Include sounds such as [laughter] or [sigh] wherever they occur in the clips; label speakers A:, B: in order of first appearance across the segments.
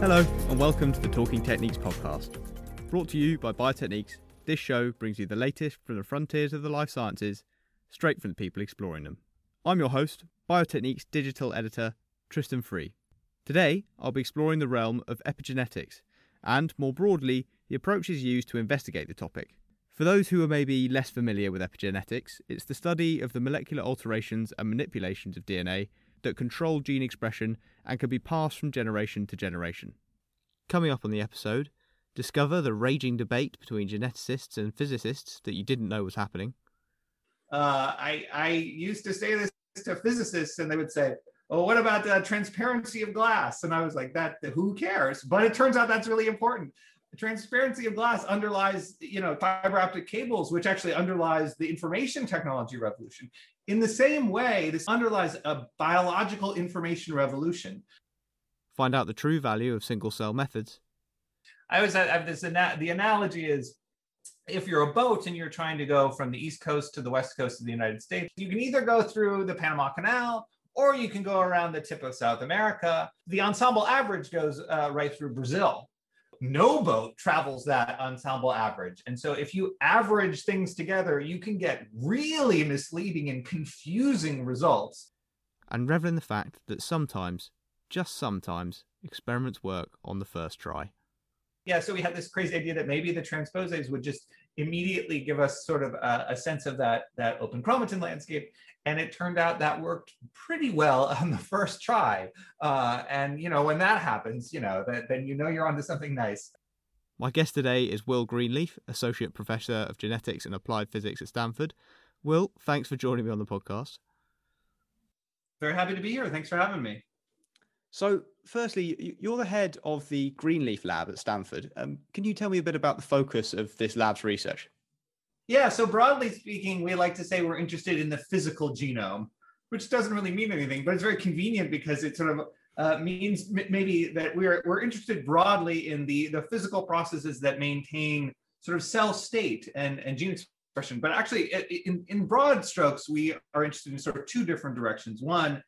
A: Hello, and welcome to the Talking Techniques podcast. Brought to you by Biotechniques, this show brings you the latest from the frontiers of the life sciences, straight from the people exploring them. I'm your host, Biotechniques digital editor, Tristan Free. Today, I'll be exploring the realm of epigenetics, and more broadly, the approaches used to investigate the topic. For those who are maybe less familiar with epigenetics, it's the study of the molecular alterations and manipulations of DNA that control gene expression and can be passed from generation to generation. Coming up on the episode, discover the raging debate between geneticists and physicists that you didn't know was happening.
B: Uh, I, I used to say this to physicists, and they would say, "Oh, what about the transparency of glass?" And I was like, "That who cares?" But it turns out that's really important. The transparency of glass underlies, you know, fiber optic cables, which actually underlies the information technology revolution. In the same way, this underlies a biological information revolution.
A: Find out the true value of single cell methods.
B: I always have this, the analogy is if you're a boat and you're trying to go from the East Coast to the West Coast of the United States, you can either go through the Panama Canal or you can go around the tip of South America. The ensemble average goes uh, right through Brazil no boat travels that ensemble average. And so if you average things together, you can get really misleading and confusing results.
A: And revel in the fact that sometimes, just sometimes, experiments work on the first try.
B: Yeah, so we had this crazy idea that maybe the transposase would just immediately give us sort of a, a sense of that, that open chromatin landscape. And it turned out that worked pretty well [laughs] on the first try. Uh, and, you know, when that happens, you know, that, then you know you're onto something nice.
A: My guest today is Will Greenleaf, Associate Professor of Genetics and Applied Physics at Stanford. Will, thanks for joining me on the podcast.
B: Very happy to be here. Thanks for having me.
A: So, firstly, you're the head of the Greenleaf Lab at Stanford. Um, can you tell me a bit about the focus of this lab's research?
B: Yeah, so broadly speaking, we like to say we're interested in the physical genome, which doesn't really mean anything, but it's very convenient because it sort of uh, means m- maybe that we're we're interested broadly in the the physical processes that maintain sort of cell state and and gene expression. But actually, in in broad strokes, we are interested in sort of two different directions. One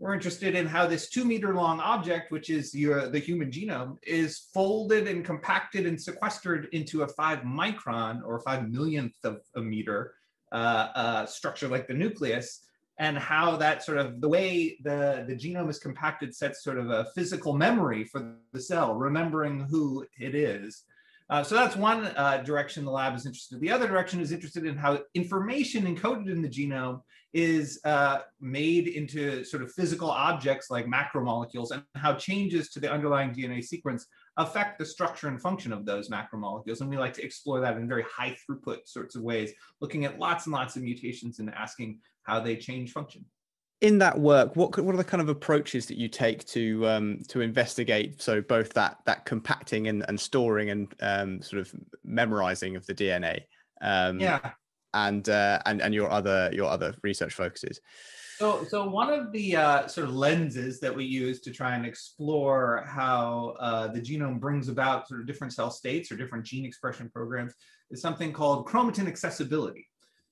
B: we're interested in how this two meter long object, which is your, the human genome, is folded and compacted and sequestered into a five micron or five millionth of a meter uh, uh, structure like the nucleus, and how that sort of the way the, the genome is compacted sets sort of a physical memory for the cell, remembering who it is. Uh, so that's one uh, direction the lab is interested. The other direction is interested in how information encoded in the genome is uh, made into sort of physical objects like macromolecules and how changes to the underlying DNA sequence affect the structure and function of those macromolecules. And we like to explore that in very high throughput sorts of ways, looking at lots and lots of mutations and asking how they change function
A: in that work, what what are the kind of approaches that you take to um, to investigate? So both that that compacting and, and storing and um, sort of memorizing of the DNA.
B: Um, yeah.
A: And uh, and and your other your other research focuses.
B: So so one of the uh, sort of lenses that we use to try and explore how uh, the genome brings about sort of different cell states or different gene expression programs is something called chromatin accessibility.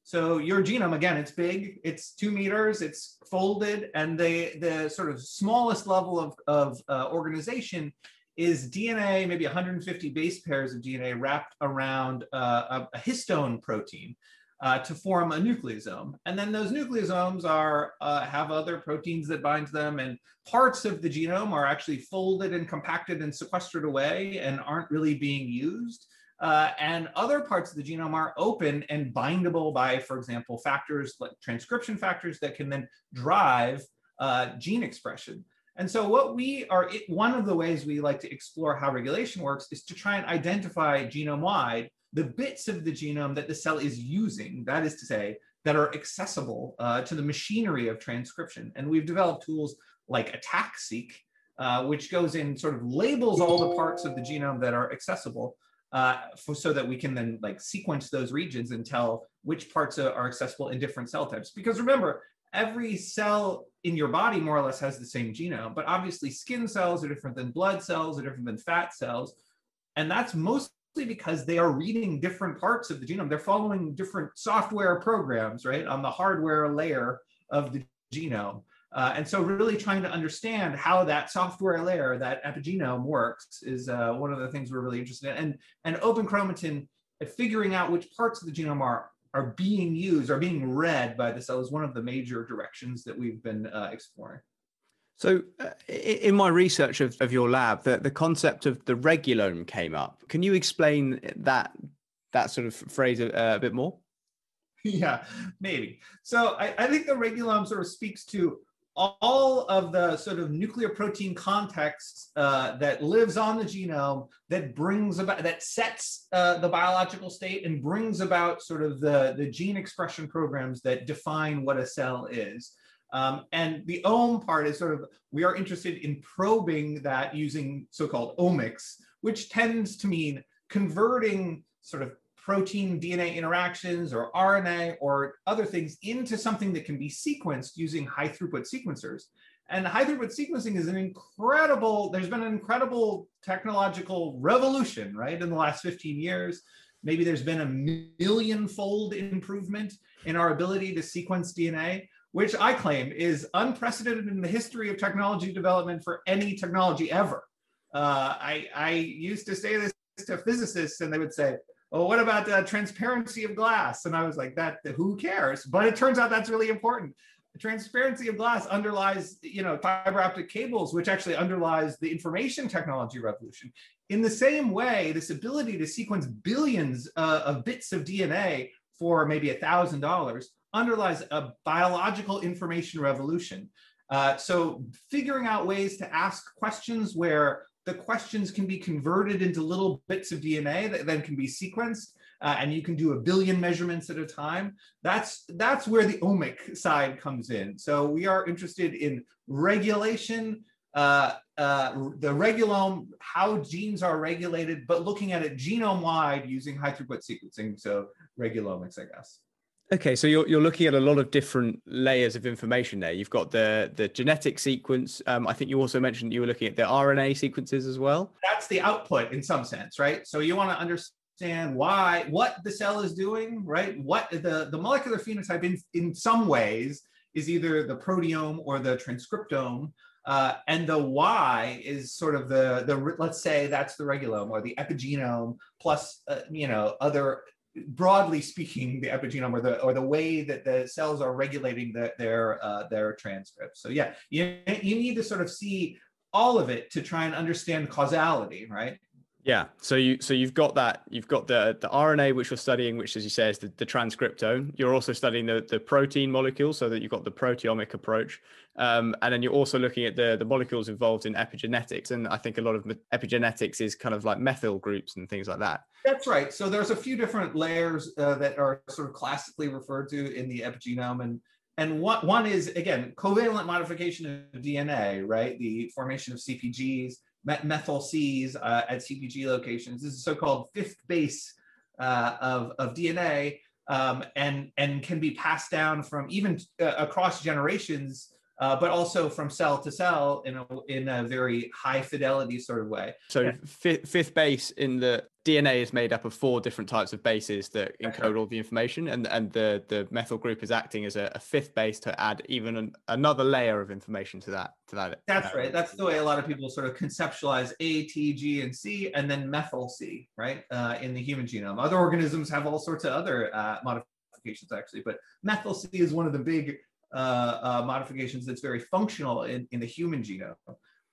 B: So your genome, again, it's big, it's two meters, it's folded, and the, the sort of smallest level of, of uh, organization is DNA, maybe 150 base pairs of DNA wrapped around uh, a, a, histone protein uh, to form a nucleosome. And then those nucleosomes are uh, have other proteins that bind to them, and parts of the genome are actually folded and compacted and sequestered away and aren't really being used. Uh, and other parts of the genome are open and bindable by, for example, factors like transcription factors that can then drive uh, gene expression. And so, what we are, one of the ways we like to explore how regulation works is to try and identify genome wide the bits of the genome that the cell is using, that is to say, that are accessible uh, to the machinery of transcription. And we've developed tools like ATAC-seq, uh, which goes in sort of labels all the parts of the genome that are accessible uh, for, so that we can then like sequence those regions and tell which parts are accessible in different cell types. Because remember, every cell in your body more or less has the same genome, but obviously skin cells are different than blood cells, are different than fat cells. And that's mostly because they are reading different parts of the genome. They're following different software programs, right, on the hardware layer of the genome. Uh, and so really trying to understand how that software layer, that epigenome works is uh, one of the things we're really interested in. And, and open chromatin, figuring out which parts of the genome are, are being used, are being read by the cell is one of the major directions that we've been uh, exploring.
A: So, uh, in my research of, of your lab, the, the concept of the regulome came up. Can you explain that that sort of phrase a, a bit more? [laughs]
B: Yeah, maybe. So, I, I think the regulome sort of speaks to all of the sort of nuclear protein context uh, that lives on the genome that brings about that sets uh, the biological state and brings about sort of the the gene expression programs that define what a cell is um, and the ome part is sort of we are interested in probing that using so-called omics which tends to mean converting sort of protein DNA interactions or RNA or other things into something that can be sequenced using high throughput sequencers. And high throughput sequencing is an incredible, there's been an incredible technological revolution, right, in the last 15 years. Maybe there's been a million fold improvement in our ability to sequence DNA, which I claim is unprecedented in the history of technology development for any technology ever. Uh, I, I used to say this to physicists, and they would say, oh, what about the transparency of glass? And I was like, that who cares? But it turns out that's really important. The transparency of glass underlies, you know, fiber optic cables, which actually underlies the information technology revolution. In the same way, this ability to sequence billions uh, of bits of DNA for maybe a thousand dollars underlies a biological information revolution. Uh, so figuring out ways to ask questions where the questions can be converted into little bits of DNA that then can be sequenced. Uh, and you can do a billion measurements at a time. That's that's where the omic side comes in. So we are interested in regulation, uh, uh, the regulome, how genes are regulated, but looking at it genome wide using high throughput sequencing. So regulomics, I guess.
A: Okay, so you're you're looking at a lot of different layers of information there. You've got the the genetic sequence. Um, I think you also mentioned you were looking at the RNA sequences as well.
B: That's the output in some sense, right? So you want to understand why what the cell is doing, right? What the the molecular phenotype in in some ways is either the proteome or the transcriptome. Uh, and the why is sort of the the let's say that's the regulome or the epigenome plus uh, you know other broadly speaking, the epigenome or the or the way that the cells are regulating the, their uh, their transcripts. So yeah, you, you need to sort of see all of it to try and understand causality, right?
A: Yeah. So you so you've got that you've got the the RNA which you're studying, which as you say is the, the transcriptome. You're also studying the the protein molecule, so that you've got the proteomic approach, um, and then you're also looking at the the molecules involved in epigenetics. And I think a lot of epigenetics is kind of like methyl groups and things like that.
B: That's right. So there's a few different layers uh, that are sort of classically referred to in the epigenome, and and one one is again covalent modification of DNA, right? The formation of CPGs methyl Cs uh, at CPG locations. This is so-called fifth base uh, of, of DNA um, and, and can be passed down from even uh, across generations uh, but also from cell to cell in a, in a very high fidelity sort of way.
A: So yeah. fifth, fifth base in the DNA is made up of four different types of bases that encode all the information, and and the the methyl group is acting as a, a fifth base to add even an, another layer of information to that to that.
B: That's right. That's the way a lot of people sort of conceptualize A, T, G, and C, and then methyl C, right? Uh, in the human genome, other organisms have all sorts of other uh, modifications actually, but methyl C is one of the big uh, uh, modifications that's very functional in, in the human genome.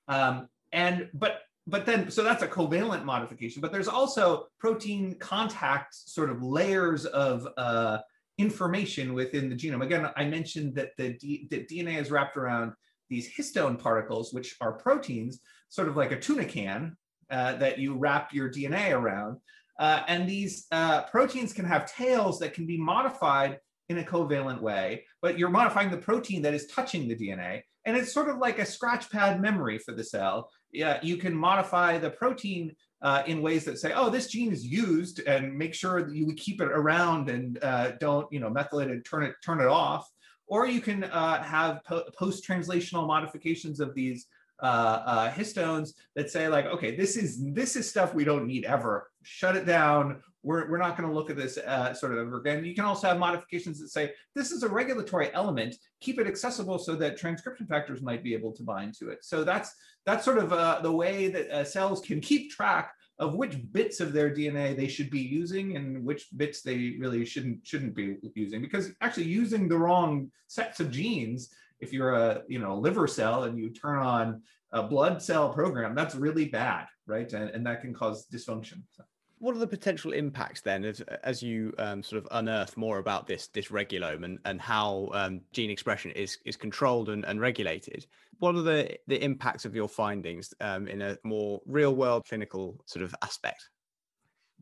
B: Um, and but but then so that's a covalent modification. But there's also protein contact sort of layers of uh, information within the genome. Again, I mentioned that the D, that DNA is wrapped around these histone particles, which are proteins, sort of like a tuna can uh, that you wrap your DNA around. Uh, and these uh, proteins can have tails that can be modified in a covalent way, but you're modifying the protein that is touching the DNA. And it's sort of like a scratch pad memory for the cell. Yeah, you can modify the protein uh, in ways that say, oh, this gene is used and make sure that you keep it around and uh, don't, you know, methyl it and turn it, turn it off. Or you can uh, have po post-translational modifications of these uh, uh, histones that say like, okay, this is this is stuff we don't need ever. Shut it down. We're, we're not going to look at this uh, sort of ever again. You can also have modifications that say this is a regulatory element. Keep it accessible so that transcription factors might be able to bind to it. So that's that's sort of uh, the way that uh, cells can keep track of which bits of their DNA they should be using and which bits they really shouldn't shouldn't be using. Because actually using the wrong sets of genes if you're a you know liver cell and you turn on a blood cell program, that's really bad, right? And, and that can cause dysfunction. So.
A: What are the potential impacts then, as, as you um, sort of unearth more about this this regulome and, and how um, gene expression is is controlled and, and regulated? What are the the impacts of your findings um, in a more real world clinical sort of aspect?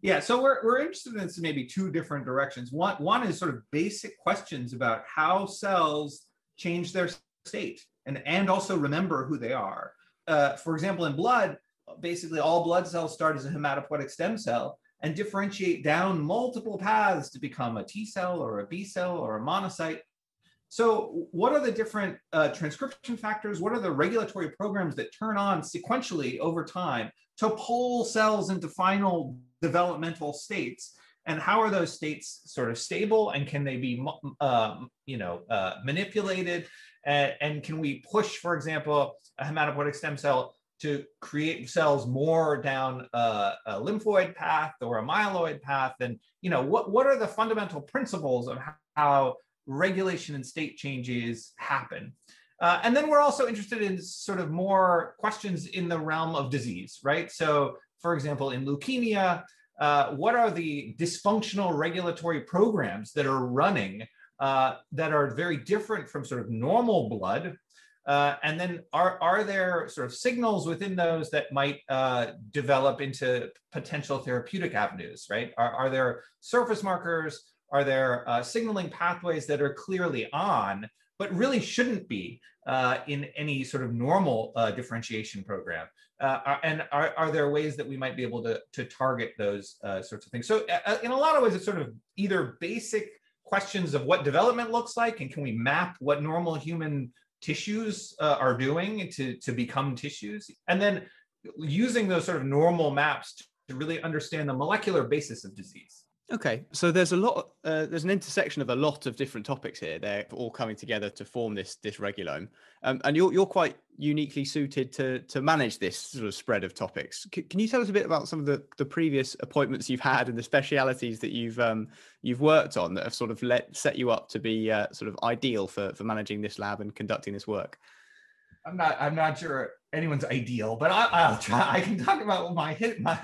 B: Yeah, so we're, we're interested in maybe two different directions. One, one is sort of basic questions about how cells change their state and, and also remember who they are. Uh, for example, in blood, basically all blood cells start as a hematopoietic stem cell and differentiate down multiple paths to become a T cell or a B cell or a monocyte. So, what are the different uh, transcription factors? What are the regulatory programs that turn on sequentially over time to pull cells into final developmental states? And how are those states sort of stable and can they be um, you know uh, manipulated? And, and, can we push for example a hematopoietic stem cell to create cells more down a, a lymphoid path or a myeloid path? And you know what, what are the fundamental principles of how regulation and state changes happen? Uh, and then we're also interested in sort of more questions in the realm of disease right? So for example in leukemia uh, what are the dysfunctional regulatory programs that are running uh, that are very different from sort of normal blood? Uh, and then are, are there sort of signals within those that might uh, develop into potential therapeutic avenues, right? Are, are there surface markers? Are there uh, signaling pathways that are clearly on, but really shouldn't be in any sort of normal differentiation program? Uh, and are, are there ways that we might be able to, to target those uh, sorts of things? So uh, uh, in a lot of ways, it's sort of either basic questions of what development looks like and can we map what normal human tissues uh, are doing to, to become tissues? And then using those sort of normal maps to really understand the molecular basis of disease.
A: Okay, so there's a lot. Uh, there's an intersection of a lot of different topics here. They're all coming together to form this this regulome, um, and you're you're quite uniquely suited to to manage this sort of spread of topics. C- can you tell us a bit about some of the the previous appointments you've had and the specialities that you've um, you've worked on that have sort of let set you up to be uh, sort of ideal for for managing this lab and conducting this work?
B: I'm not I'm not sure anyone's ideal, but I, will try. I can talk about my hit my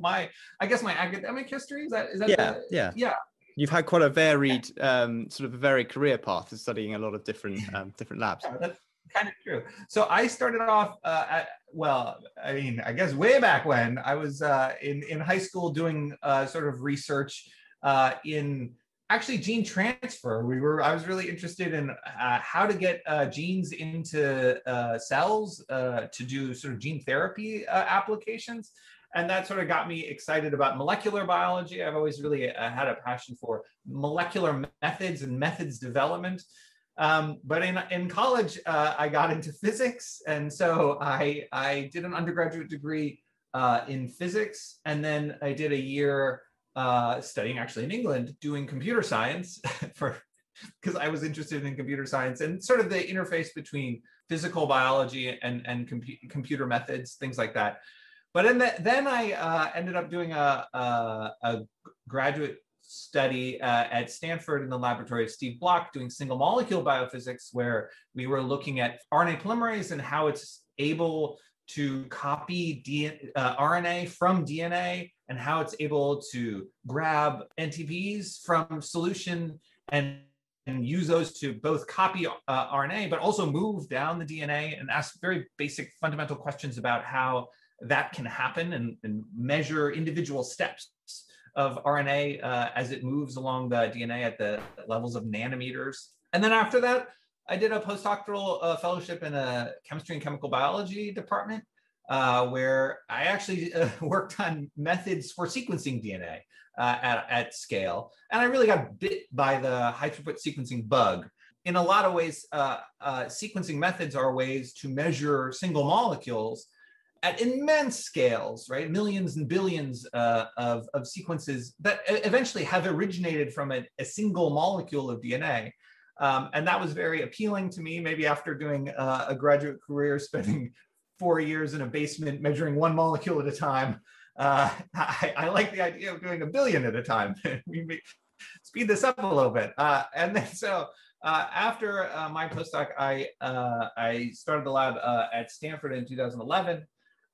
B: my I guess my academic history is that is that
A: yeah
B: the,
A: yeah
B: yeah
A: you've had quite a varied um, sort of a varied career path of studying a lot of different [laughs] um, different labs.
B: Yeah, kind of true. So I started off uh, at well, I mean, I guess way back when I was uh, in in high school doing uh, sort of research uh, in actually gene transfer. We were I was really interested in uh, how to get uh, genes into cells to do sort of gene therapy applications and that sort of got me excited about molecular biology. I've always really had a passion for molecular methods and methods development. Um, but in, in college, uh, I got into physics. And so I, I did an undergraduate degree uh, in physics. And then I did a year uh, studying actually in England doing computer science [laughs] for because I was interested in computer science and sort of the interface between physical biology and, and compu- computer methods, things like that. But the, then I uh, ended up doing a, a, a graduate study uh, at Stanford in the laboratory of Steve Block doing single molecule biophysics, where we were looking at RNA polymerase and how it's able to copy uh, RNA from DNA and how it's able to grab NTPs from solution and, and use those to both copy uh, RNA, but also move down the DNA and ask very basic fundamental questions about how that can happen and, and measure individual steps of RNA uh, as it moves along the DNA at the levels of nanometers. And then after that, I did a postdoctoral uh, fellowship in a chemistry and chemical biology department uh, where I actually [laughs] uh, worked on methods for sequencing DNA uh, at, at scale. And I really got bit by the high throughput sequencing bug in a lot of ways, uh, sequencing methods are ways to measure single molecules at immense scales, right? Millions and billions uh, of, of sequences that eventually have originated from a, a single molecule of DNA. Um, and that was very appealing to me, maybe after doing uh, a graduate career, [laughs] spending four years in a basement measuring one molecule at a time. Uh, I, I, like the idea of doing a billion at a time. [laughs] we speed this up a little bit. Uh, and then so uh, after uh, my postdoc, I, uh, I started the lab at Stanford in 2011.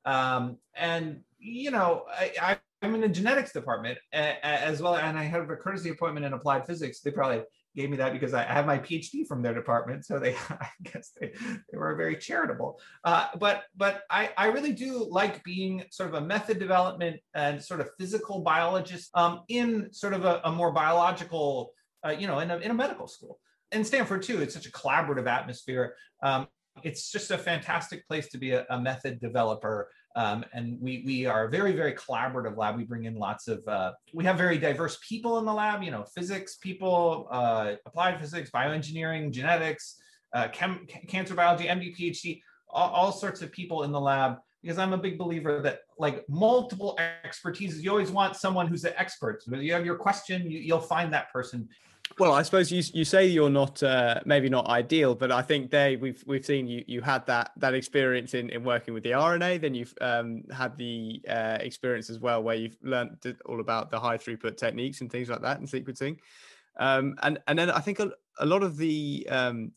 B: Um, and, you know, I, I'm in the genetics department as well, and I have a courtesy appointment in applied physics. They probably gave me that because I have my PhD from their department, so they, [laughs] I guess they, they were very charitable. Uh, but but I, I really do like being sort of a method development and sort of physical biologist um, in sort of a, a more biological, uh, you know, in a, in a medical school. And Stanford too, it's such a collaborative atmosphere. Um, it's just a fantastic place to be a, a method developer um, and we, we are a very, very collaborative lab. We bring in lots of, uh, we have very diverse people in the lab, you know, physics people, uh, applied physics, bioengineering, genetics, uh, chem, cancer biology, MD, PhD, all, all sorts of people in the lab because I'm a big believer that like multiple expertise, you always want someone who's an expert. When you have your question, you, will find that person
A: well, I suppose you you say you're not uh, maybe not ideal, but I think they we've we've seen you you had that that experience in, in working with the RNA. Then you've um, had the uh, experience as well where you've learned all about the high throughput techniques and things like that and sequencing. Um, and and then I think a, a lot of the um,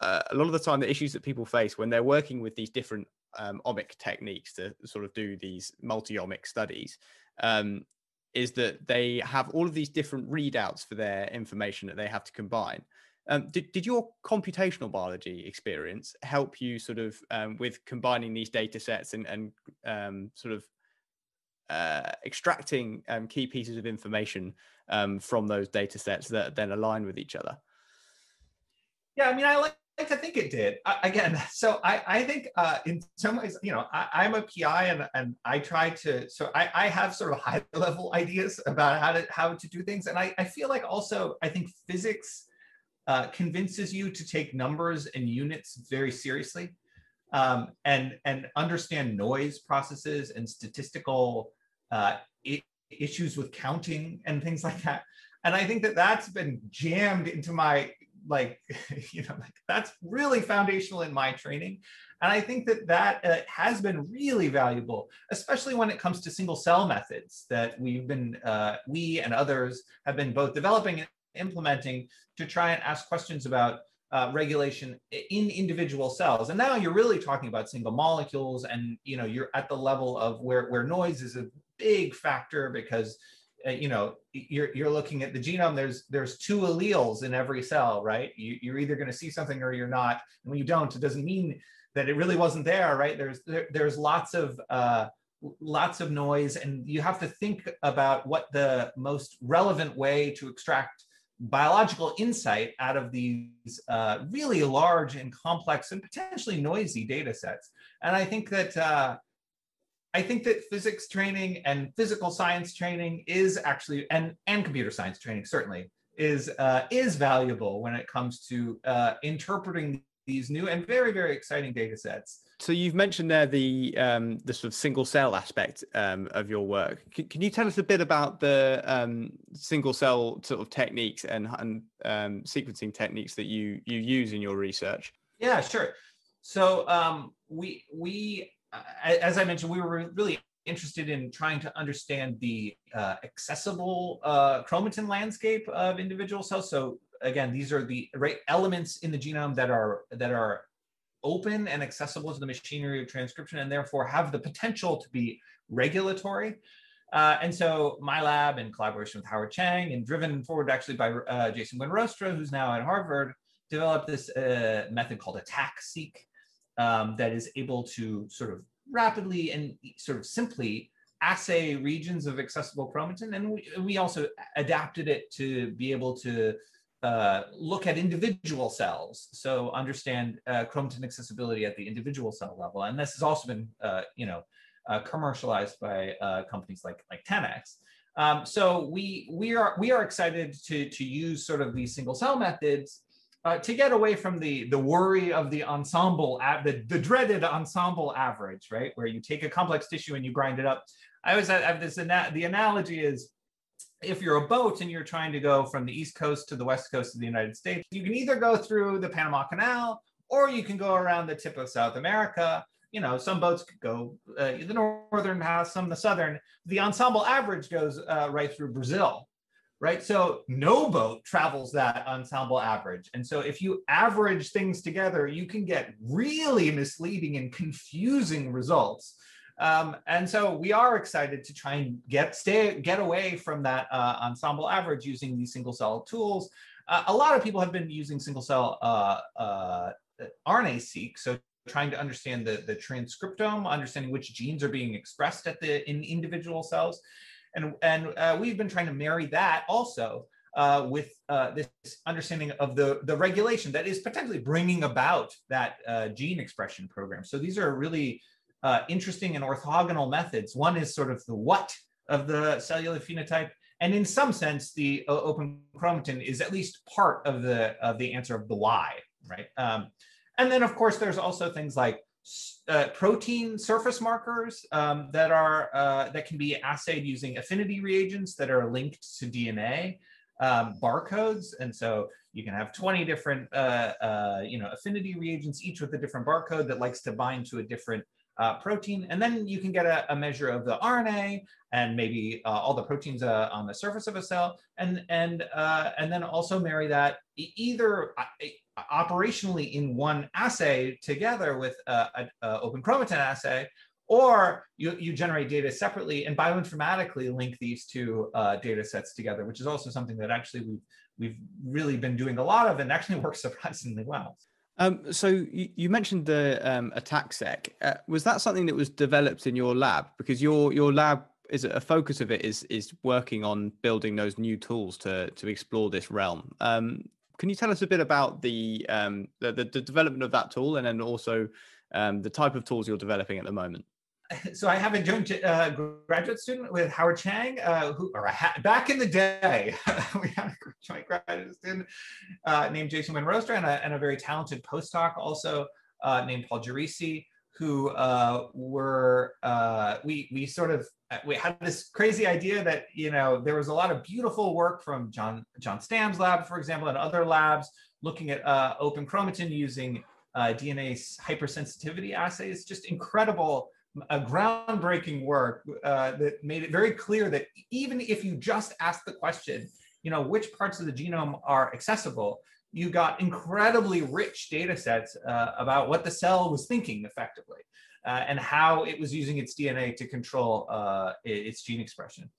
A: uh, a lot of the time the issues that people face when they're working with these different um, omic techniques to sort of do these multi-omic studies um, is that they have all of these different readouts for their information that they have to combine. Um, did, did your computational biology experience help you sort of um, with combining these data sets and, and um, sort of uh, extracting um, key pieces of information um, from those data sets that then align with each other?
B: Yeah, I mean, I like I think it did. I, again, [laughs] so I, I think uh, in some ways, you know, I, am a PI and, and I try to, so I, I have sort of [laughs] high level ideas about how to, how to do things. And I, I feel like also, I think physics uh, convinces you to take numbers and units very seriously um, and, and understand noise processes and statistical uh, issues with counting and things like that. And I think that that's been jammed into my like [laughs] you know like that's really foundational in my training. And i think that that uh, has been really valuable especially when it comes to single cell methods that we've been uh, we and others have been both developing and implementing to try and ask questions about uh, regulation in individual cells. And now you're really talking about single molecules and you know you're at the level of where where noise is a big factor because uh, you know you're you're looking at the genome there's there's two alleles in every cell right? You, you're either going to see something or you're not. And when you don't it doesn't mean that it really wasn't there right? There's there, there's lots of uh, lots of noise and you have to think about what the most relevant way to extract biological insight out of these uh, really large and complex and potentially noisy data sets. And i think that uh, I think that physics training and physical science training is actually, and, and computer science training certainly, is, uh, is valuable when it comes to uh, interpreting these new and very, very exciting data sets.
A: So you've mentioned there the um, the sort of single cell aspect um, of your work. Can, can, you tell us a bit about the um, single cell sort of techniques and, and um, sequencing techniques that you you use in your research?
B: Yeah, sure. So um, we we as I mentioned, we were really interested in trying to understand the uh, accessible uh, chromatin landscape of individual cells. So again, these are the right elements in the genome that are that are open and accessible to the machinery of transcription, and therefore have the potential to be regulatory. Uh, and so my lab, in collaboration with Howard Chang and driven forward actually by uh, Jason Buenrostro, who's now at Harvard, developed this uh, method called ATAC-seq, um, that is able to sort of rapidly and sort of simply assay regions of accessible chromatin. And we, we also adapted it to be able to uh, look at individual cells. So understand uh, chromatin accessibility at the individual cell level. And this has also been, uh, you know, uh, commercialized by uh, companies like, like 10x. Um, so we, we, are, we are excited to, to use sort of these single cell methods uh, to get away from the the worry of the ensemble, the, the dreaded ensemble average, right? Where you take a complex tissue and you grind it up. I always have this, the analogy is if you're a boat and you're trying to go from the East Coast to the West Coast of the United States, you can either go through the Panama Canal or you can go around the tip of South America. You know, some boats could go uh, the northern path, some the southern. The ensemble average goes uh, right through Brazil, right? So no boat travels that ensemble average. And so if you average things together, you can get really misleading and confusing results. Um, and so we are excited to try and get stay get away from that uh, ensemble average using these single cell tools. Uh, a lot of people have been using single cell uh, uh RNA-seq, so trying to understand the, the transcriptome, understanding which genes are being expressed at the in individual cells. And, and uh, we've been trying to marry that also uh, with uh, this understanding of the, the regulation that is potentially bringing about that uh, gene expression program. So these are really uh, interesting and orthogonal methods. One is sort of the what of the cellular phenotype, and in some sense, the uh, open chromatin is at least part of the of the answer of the why, right? Um, and then, of course, there's also things like uh, protein surface markers um, that are uh, that can be assayed using affinity reagents that are linked to DNA um, barcodes, and so you can have 20 different uh, uh, you know affinity reagents, each with a different barcode that likes to bind to a different uh, protein, and then you can get a, a, measure of the RNA and maybe uh, all the proteins on the surface of a cell, and and and then also marry that either operationally in one assay together with an open chromatin assay, or you, you generate data separately and bioinformatically link these two uh, data sets together, which is also something that actually we've we've really been doing a lot of and actually [laughs] works surprisingly well.
A: Um, so you, mentioned the um, ATAC-seq. Uh, was that something that was developed in your lab? Because your your lab is a focus of it is is working on building those new tools to to explore this realm. Um, can you tell us a bit about the, um, the, the, the development of that tool and then also um, the type of tools you're developing at the moment? [laughs]
B: so I have a joint uh, graduate student with Howard Chang, uh, who, or ha- back in the day, [laughs] we had a joint graduate student uh, named Jason Buenrostro and a, and a very talented postdoc also uh, named Paul Giresi, who uh, were, uh, we, we sort of, we had this crazy idea that, you know, there was a lot of beautiful work from John, John Stam's lab, for example, and other labs looking at open chromatin using DNA hypersensitivity assays, just incredible a groundbreaking work uh, that made it very clear that even if you just ask the question, you know, which parts of the genome are accessible, you got incredibly rich data sets uh, about what the cell was thinking effectively uh, and how it was using its DNA to control uh, its gene expression.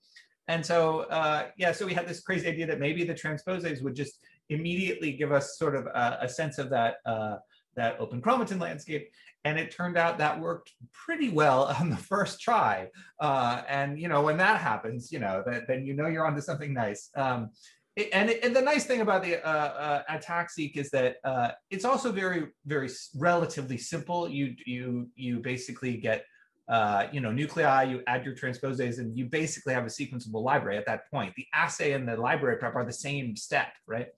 B: And so, uh, yeah, so we had this crazy idea that maybe the transposase would just immediately give us sort of a, a sense of that uh, that open chromatin landscape. And it turned out that worked pretty well [laughs] on the first try. Uh, and you know, when that happens, you know, that, then you know you're onto something nice. Um, it, and, it, and, the nice thing about the uh, uh, ATAC-seq is that uh, it's also very, very relatively simple. You you you basically get uh, you know nuclei. You add your transposase, and you basically have a sequenceable library at that point. The assay and the library prep are the same step, right?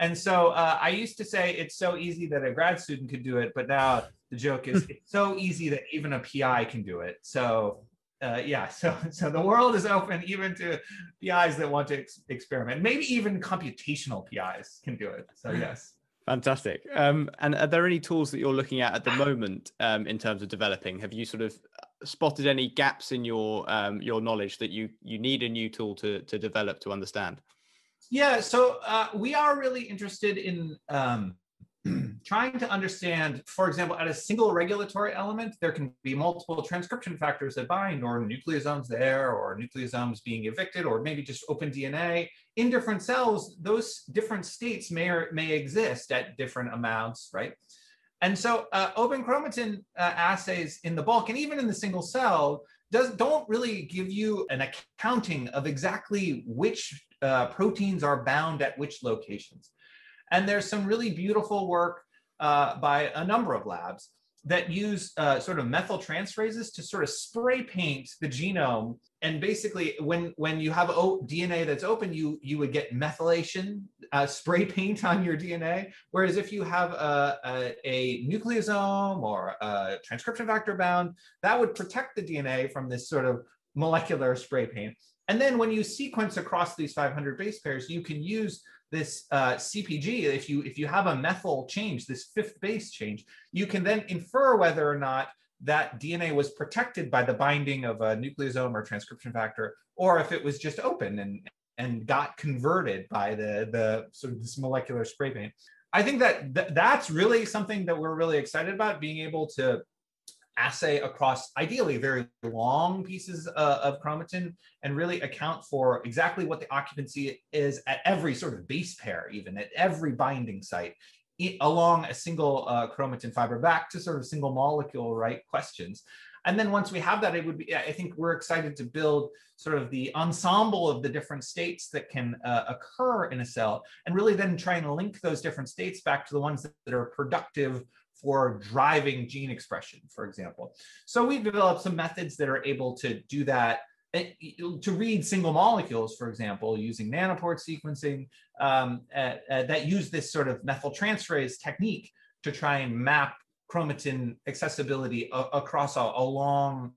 B: And so uh, I used to say it's so easy that a grad student could do it, but now the joke is [laughs] it's so easy that even a PI can do it. So uh, yeah, [laughs] so so the world is open even to PIs that want to ex- experiment. Maybe even computational PIs can do it. So [laughs] yes.
A: Fantastic. Um, and are there any tools that you're looking at at the moment um, in terms of developing? Have you sort of spotted any gaps in your um, your knowledge that you you need a new tool to to develop to understand?
B: Yeah, so uh, we are really interested in um, [clears throat] trying to understand, for example, at a single regulatory element, there can be multiple transcription factors that bind, or nucleosomes there, or nucleosomes being evicted, or maybe just open DNA. In different cells, those different states may, or, may exist at different amounts, right? And so uh, open chromatin uh, assays in the bulk and even in the single cell does, don't really give you an accounting of exactly which uh, proteins are bound at which locations. And there's some really beautiful work uh, by a number of labs that use uh, sort of methyl methyltransferases to sort of spray paint the genome. And basically, when when you have o- DNA that's open, you you would get methylation uh, spray paint on your DNA. Whereas if you have a, a, a nucleosome or a transcription factor bound, that would protect the DNA from this sort of molecular spray paint. And then when you sequence across these 500 base pairs, you can use this uh, CPG, if you if you have a methyl change, this fifth base change, you can then infer whether or not that DNA was protected by the binding of a nucleosome or transcription factor, or if it was just open and and got converted by the the sort of this molecular spray paint. I think that th- that's really something that we're really excited about, being able to assay across ideally very long pieces uh, of chromatin and really account for exactly what the occupancy is at every sort of base pair, even at every binding site along a single uh, chromatin fiber back to sort of single molecule, right, questions. And then once we have that, it would be, I think we're excited to build sort of the ensemble of the different states that can uh, occur in a cell and really then try and link those different states back to the ones that are productive for driving gene expression, for example. So we've developed some methods that are able to do that eh, to read single molecules, for example, using nanopore sequencing um, uh, uh, that use this sort of methyltransferase technique to try and map chromatin accessibility across a, a long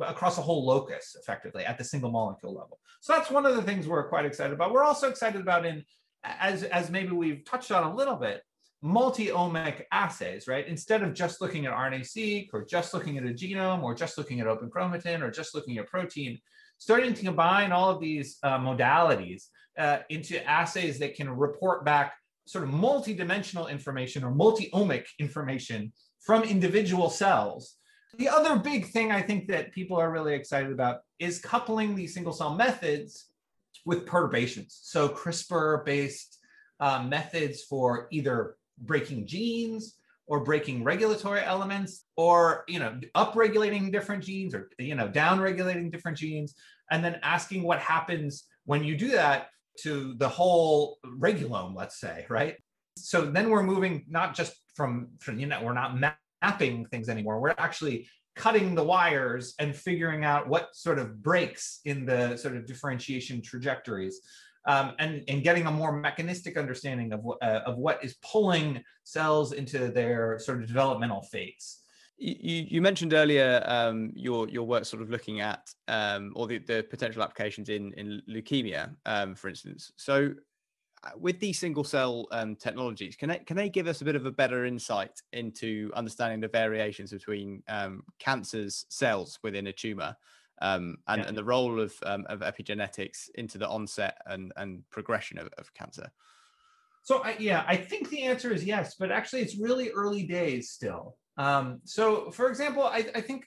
B: across a whole locus effectively at the single molecule level. So that's one of the things we're quite excited about. We're also excited about in as as maybe we've touched on a little bit multi-omic assays, right? Instead of just looking at RNA-seq or just looking at a genome or just looking at open chromatin or just looking at protein, starting to combine all of these uh, modalities uh, into assays that can report back sort of multi-dimensional information or multi-omic information from individual cells. The other big thing I think that people are really excited about is coupling these single cell methods with perturbations. So CRISPR-based uh, methods for either breaking genes or breaking regulatory elements or you know upregulating different genes or you know downregulating different genes and then asking what happens when you do that to the whole regulome let's say right? So then we're moving not just from, from you know we're not mapping things anymore. We're actually cutting the wires and figuring out what sort of breaks in the sort of differentiation trajectories um, and, and getting a more mechanistic understanding of, uh, of what is pulling cells into their sort of developmental phase.
A: You, you mentioned earlier um, your your work sort of looking at um, or the, the potential applications in in leukemia, um, for instance. So, uh, with these single cell um, technologies, can they can they give us a bit of a better insight into understanding the variations between um, cancer's cells within a tumor um, and, yeah. and the role of, um, of epigenetics into the onset and, and progression of, of cancer?
B: So I, yeah, I think the answer is yes, but actually it's really early days still. Um, so for example, I, I, think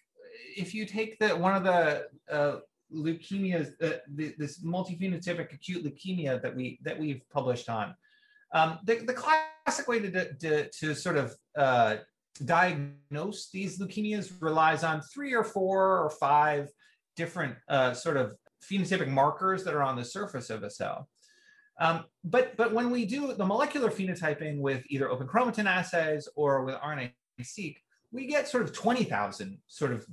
B: if you take the one of the uh, leukemias, uh, the, this multiphenotypic acute leukemia that we that we've published on, um, the, the classic way to, to, to sort of uh, diagnose these leukemias relies on three or four or five different uh, sort of phenotypic markers that are on the surface of a cell. Um, but, but when we do the molecular phenotyping with either open chromatin assays or with RNA-seq, we get sort of 20,000 sort of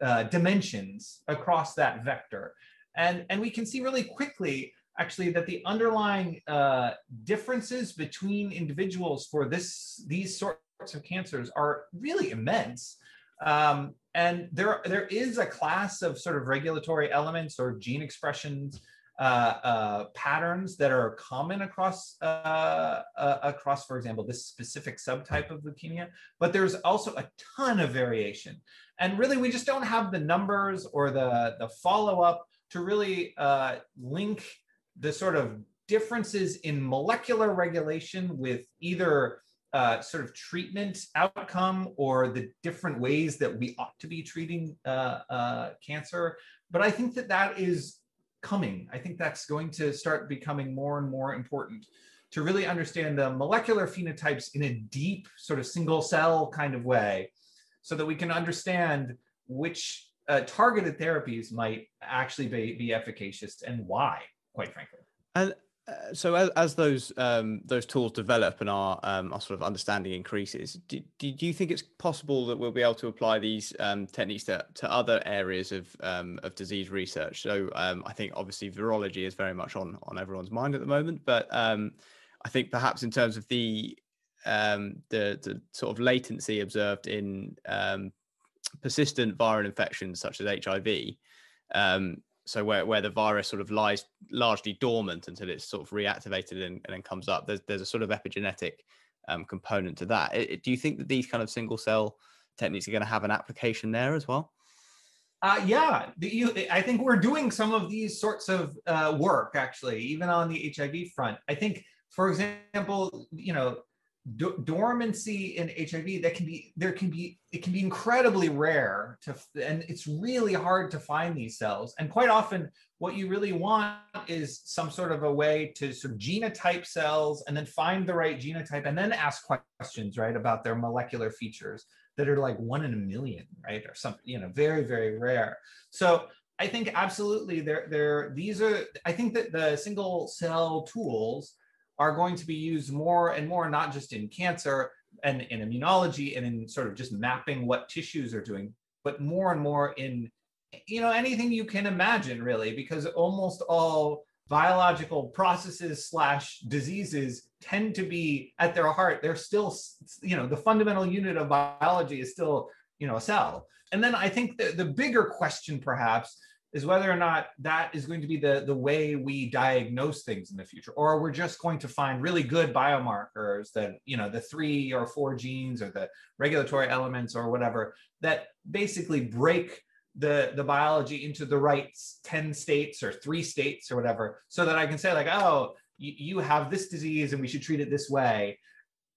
B: uh, dimensions across that vector. And, and we can see really quickly actually that the underlying uh, differences between individuals for this, these sorts of cancers are really immense. Um, and there, there is a class of sort of regulatory elements or gene expressions uh, uh, patterns that are common across, uh, uh, across, for example, this specific subtype of leukemia, but there's also a ton of variation. And really, we just don't have the numbers or the, the follow-up to really uh, link the sort of differences in molecular regulation with either uh, sort of treatment outcome or the different ways that we ought to be treating uh, uh, cancer. But I think that that is coming. I think that's going to start becoming more and more important to really understand the molecular phenotypes in a deep sort of single cell kind of way so that we can understand which uh, targeted therapies might actually be, be efficacious and why, quite frankly.
A: And So as, as those um, those tools develop and our um, our sort of understanding increases, do, do, do, you think it's possible that we'll be able to apply these um, techniques to, to other areas of um, of disease research? So um, I think obviously virology is very much on on everyone's mind at the moment, but um, I think perhaps in terms of the the the sort of latency observed in persistent viral infections such as HIV, so where, where the virus sort of lies largely dormant until it's sort of reactivated and, and then comes up there's, there's a sort of epigenetic um, component to that it, do you think that these kind of single cell techniques are going to have an application there as well
B: uh, yeah, you, I think we're doing some of these sorts of uh, work actually, even on the HIV front. I think, for example, you know, d- dormancy in HIV that can be there can be it can be incredibly rare to and it's really hard to find these cells. And quite often what you really want is some sort of a way to sort of genotype cells and then find the right genotype and then ask questions right about their molecular features that are like one in a million right or something you know very very rare. So I think absolutely there there these are I think that the single cell tools are going to be used more and more, not just in cancer and in immunology and in sort of just mapping what tissues are doing, but more and more in, you know, anything you can imagine really, because almost all biological processes slash diseases tend to be at their heart, they're still, you know, the fundamental unit of biology is still, you know, a cell. And then I think the, the bigger question perhaps is whether or not that is going to be the, the way we diagnose things in the future or we're just going to find really good biomarkers that you know the three or four genes or the regulatory elements or whatever that basically break the the biology into the right 10 states or three states or whatever so that i can say like oh you, you have this disease and we should treat it this way.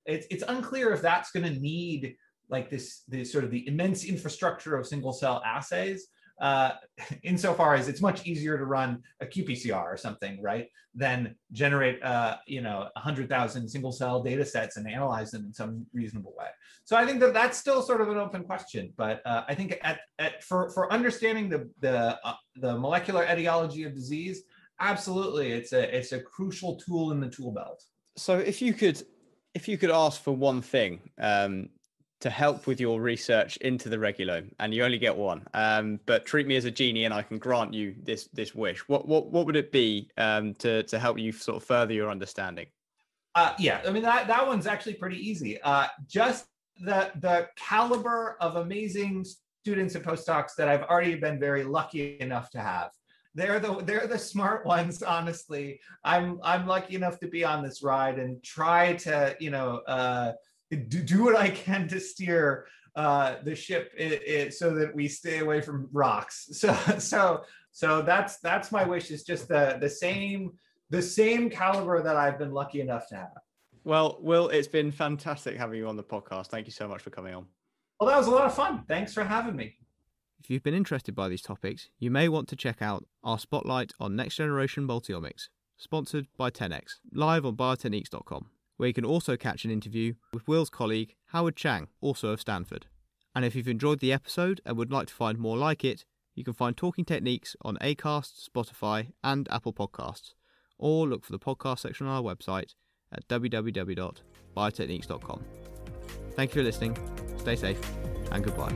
B: It's, it's unclear if that's going to need like this this sort of the immense infrastructure of single cell assays uh, [laughs] insofar as it's much easier to run a qPCR or something, right, than generate, uh, you know, 100,000 single cell data sets and analyze them in some reasonable way. So I think that that's still sort of an open question, but uh, I think at, at, for, for understanding the, the, uh, the molecular etiology of disease, absolutely, it's a, it's a crucial tool in the tool belt.
A: So if you could, if you could ask for one thing um, to help with your research into the regulome, and you only get one. Um, but treat me as a genie, and I can grant you this this wish. What what what would it be um, to to help you sort of further your understanding?
B: Uh, yeah, I mean that that one's actually pretty easy. Uh, just the the caliber of amazing students and postdocs that I've already been very lucky enough to have. They're the they're the smart [laughs] ones. Honestly, I'm I'm lucky enough to be on this ride and try to you know. Uh, do, do what I can to steer uh, the ship it, it, so that we stay away from rocks. [laughs] So so so that's that's my wish is just the the same the same caliber that I've been lucky enough to have.
A: Well, Will, it's been fantastic having you on the podcast. Thank you so much for coming on.
B: Well, that was a lot of fun. Thanks for having me.
A: If you've been interested by these topics, you may want to check out our spotlight on next generation multiomics, sponsored by 10x, live on biotechniques.com where you can also catch an interview with Will's colleague Howard Chang, also of Stanford. And if you've enjoyed the episode and would like to find more like it, you can find Talking Techniques on Acast, Spotify, and Apple Podcasts, or look for the podcast section on our website at www.biotechniques.com. Thank you for listening, stay safe, and goodbye.